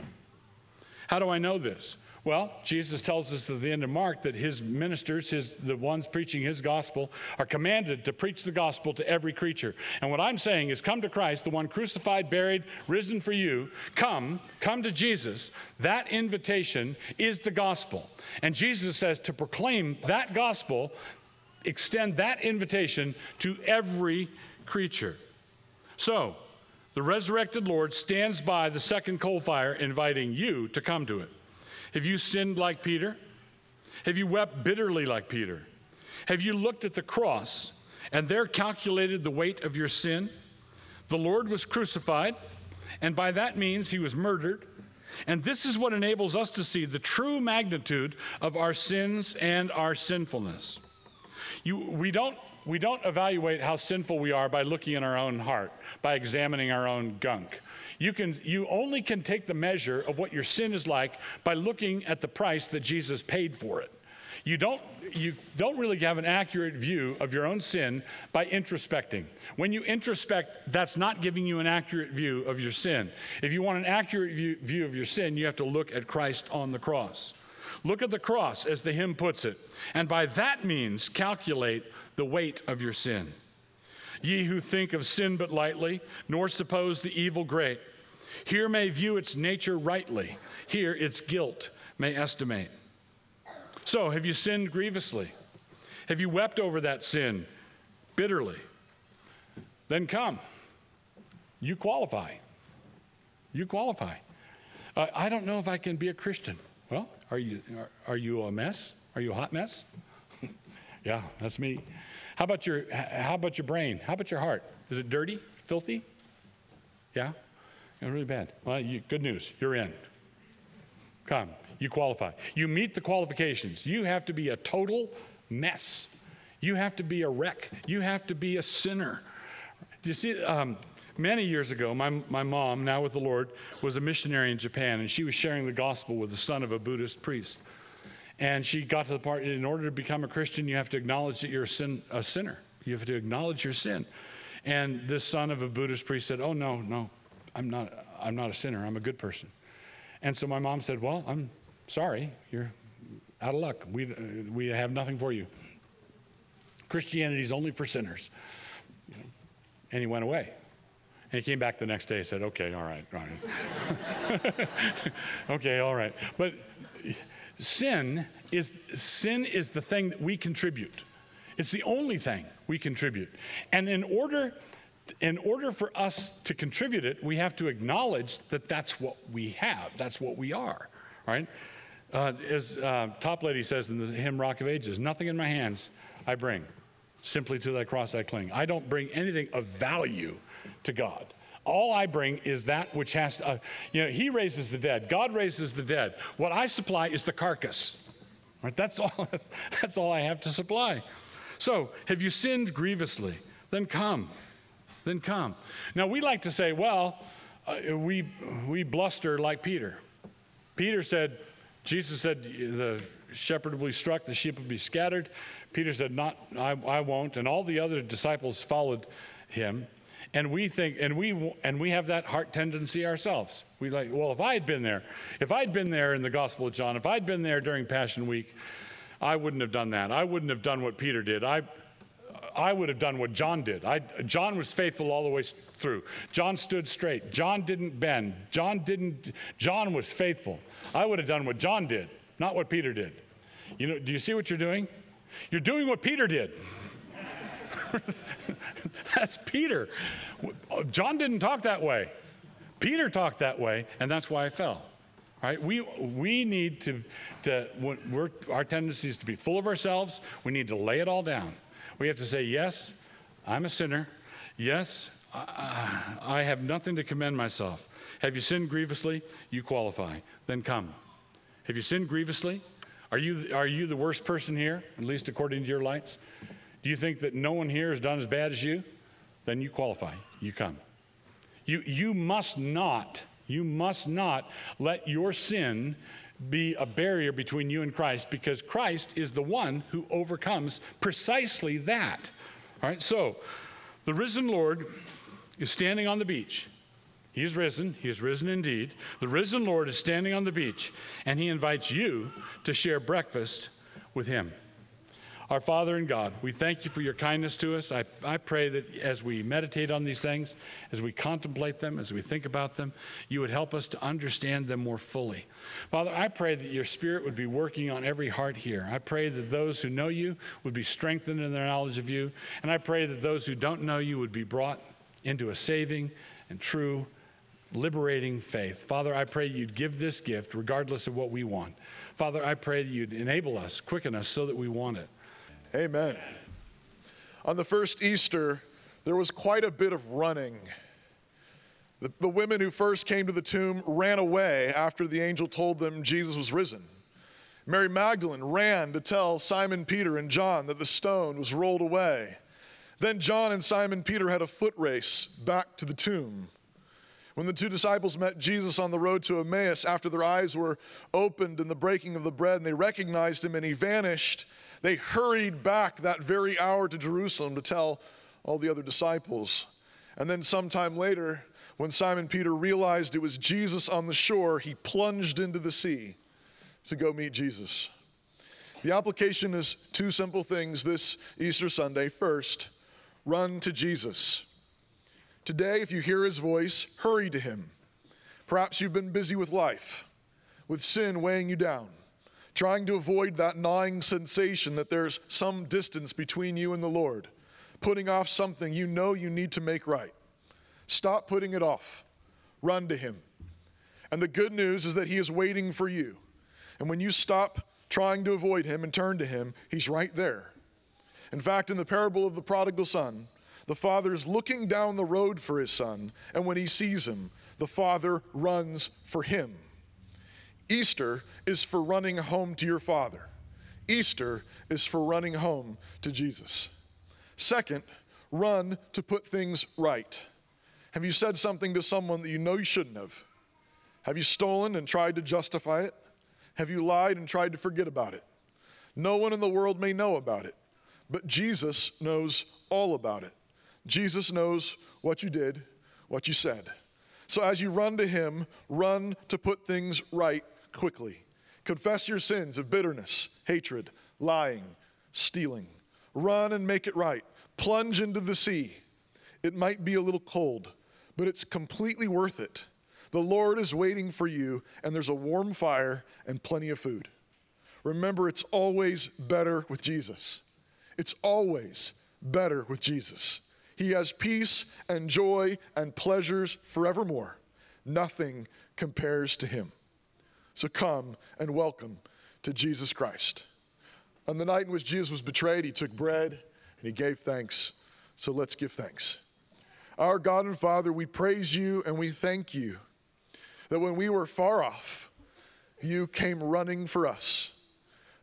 How do I know this? Well, Jesus tells us at the end of Mark that his ministers, his, the ones preaching his gospel, are commanded to preach the gospel to every creature. And what I'm saying is come to Christ, the one crucified, buried, risen for you. Come, come to Jesus. That invitation is the gospel. And Jesus says to proclaim that gospel, extend that invitation to every creature. So, the resurrected Lord stands by the second coal fire, inviting you to come to it. Have you sinned like Peter? Have you wept bitterly like Peter? Have you looked at the cross and there calculated the weight of your sin? The Lord was crucified, and by that means he was murdered. And this is what enables us to see the true magnitude of our sins and our sinfulness. You, we, don't, we don't evaluate how sinful we are by looking in our own heart, by examining our own gunk. You, can, you only can take the measure of what your sin is like by looking at the price that Jesus paid for it. You don't, you don't really have an accurate view of your own sin by introspecting. When you introspect, that's not giving you an accurate view of your sin. If you want an accurate view, view of your sin, you have to look at Christ on the cross. Look at the cross, as the hymn puts it, and by that means calculate the weight of your sin. Ye who think of sin but lightly, nor suppose the evil great, here may view its nature rightly, here its guilt may estimate. So, have you sinned grievously? Have you wept over that sin bitterly? Then come. You qualify. You qualify. Uh, I don't know if I can be a Christian. Well, are you, are, are you a mess? Are you a hot mess? *laughs* yeah, that's me. How about your how about your brain? How about your heart? Is it dirty, filthy? Yeah, yeah really bad. Well, you, good news, you're in. Come, you qualify. You meet the qualifications. You have to be a total mess. You have to be a wreck. You have to be a sinner. Do you see? Um, many years ago, my, my mom, now with the Lord, was a missionary in Japan, and she was sharing the gospel with the son of a Buddhist priest. And she got to the part in order to become a Christian, you have to acknowledge that you're a, sin, a sinner. You have to acknowledge your sin. And this son of a Buddhist priest said, Oh, no, no, I'm not, I'm not a sinner. I'm a good person. And so my mom said, Well, I'm sorry. You're out of luck. We, we have nothing for you. Christianity is only for sinners. And he went away. And he came back the next day and said, Okay, all right, all right. *laughs* okay, all right. But sin is sin is the thing that we contribute. It's the only thing we contribute. And in order in order for us to contribute it, we have to acknowledge that that's what we have. That's what we are, right? Uh, as uh, Toplady says in the hymn Rock of Ages, nothing in my hands I bring, simply to thy cross I cling. I don't bring anything of value to God. All I bring is that which has, uh, you know, He raises the dead. God raises the dead. What I supply is the carcass. Right? That's all. *laughs* That's all I have to supply. So, have you sinned grievously? Then come. Then come. Now we like to say, well, uh, we we bluster like Peter. Peter said, Jesus said, the shepherd will be struck, the sheep will be scattered. Peter said, not, I, I won't. And all the other disciples followed him. And we think, and we, and we have that heart tendency ourselves. We like, well, if I had been there, if I'd been there in the Gospel of John, if I'd been there during Passion Week, I wouldn't have done that. I wouldn't have done what Peter did. I, I would have done what John did. I, John was faithful all the way through. John stood straight. John didn't bend. John didn't. John was faithful. I would have done what John did, not what Peter did. You know? Do you see what you're doing? You're doing what Peter did. *laughs* that's Peter. John didn't talk that way. Peter talked that way, and that's why I fell. Right, we, we need to, to we're, our tendency is to be full of ourselves. We need to lay it all down. We have to say, yes, I'm a sinner. Yes, I, I have nothing to commend myself. Have you sinned grievously? You qualify. Then come. Have you sinned grievously? Are you, are you the worst person here, at least according to your lights? Do you think that no one here has done as bad as you? Then you qualify. You come. You, you must not, you must not let your sin be a barrier between you and Christ because Christ is the one who overcomes precisely that. All right, so the risen Lord is standing on the beach. He is risen. He is risen indeed. The risen Lord is standing on the beach, and he invites you to share breakfast with him. Our Father and God, we thank you for your kindness to us. I, I pray that as we meditate on these things, as we contemplate them, as we think about them, you would help us to understand them more fully. Father, I pray that your Spirit would be working on every heart here. I pray that those who know you would be strengthened in their knowledge of you. And I pray that those who don't know you would be brought into a saving and true, liberating faith. Father, I pray you'd give this gift regardless of what we want. Father, I pray that you'd enable us, quicken us so that we want it. Amen. On the first Easter, there was quite a bit of running. The, the, women who first came to the tomb ran away after the angel told them Jesus was risen. Mary Magdalene ran to tell Simon Peter and John that the stone was rolled away. Then John and Simon Peter had a foot race back to the tomb. When the two disciples met Jesus on the road to Emmaus after their eyes were opened in the breaking of the bread and they recognized him and he vanished, they hurried back that very hour to Jerusalem to tell all the other disciples. And then, sometime later, when Simon Peter realized it was Jesus on the shore, he plunged into the sea to go meet Jesus. The application is two simple things this Easter Sunday. First, run to Jesus. Today, if you hear his voice, hurry to him. Perhaps you've been busy with life, with sin weighing you down, trying to avoid that gnawing sensation that there's some distance between you and the Lord, putting off something you know you need to make right. Stop putting it off. Run to him. And the good news is that he is waiting for you. And when you stop trying to avoid him and turn to him, he's right there. In fact, in the parable of the prodigal son, the father is looking down the road for his son, and when he sees him, the father runs for him. Easter is for running home to your father. Easter is for running home to Jesus. Second, run to put things right. Have you said something to someone that you know you shouldn't have? Have you stolen and tried to justify it? Have you lied and tried to forget about it? No one in the world may know about it, but Jesus knows all about it. Jesus knows what you did, what you said. So as you run to Him, run to put things right quickly. Confess your sins of bitterness, hatred, lying, stealing. Run and make it right. Plunge into the sea. It might be a little cold, but it's completely worth it. The Lord is waiting for you, and there's a warm fire and plenty of food. Remember, it's always better with Jesus. It's always better with Jesus. He has peace and joy and pleasures forevermore. Nothing compares to him. So come and welcome to Jesus Christ. On the night in which Jesus was betrayed, he took bread and he gave thanks. So let's give thanks. Our God and Father, we praise you and we thank you that when we were far off, you came running for us.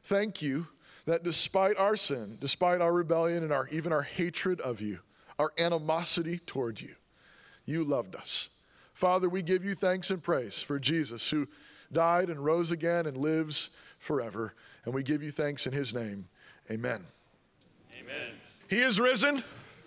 Thank you that despite our sin, despite our rebellion and our, even our hatred of you, our animosity toward you. You loved us. Father, we give you thanks and praise for Jesus who died and rose again and lives forever. And we give you thanks in his name. Amen. Amen. He is risen.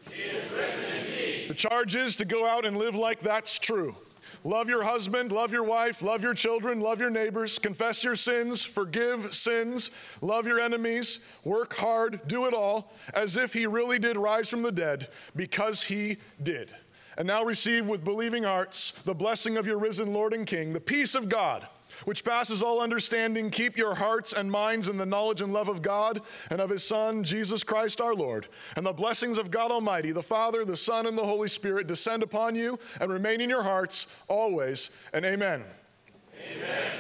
He is risen indeed. The charge is to go out and live like that's true. Love your husband, love your wife, love your children, love your neighbors, confess your sins, forgive sins, love your enemies, work hard, do it all as if he really did rise from the dead because he did. And now receive with believing hearts the blessing of your risen Lord and King, the peace of God which passes all understanding, keep your hearts and minds in the knowledge and love of God and of His Son, Jesus Christ our Lord. And the blessings of God Almighty, the Father, the Son, and the Holy Spirit descend upon you and remain in your hearts always. And amen. Amen.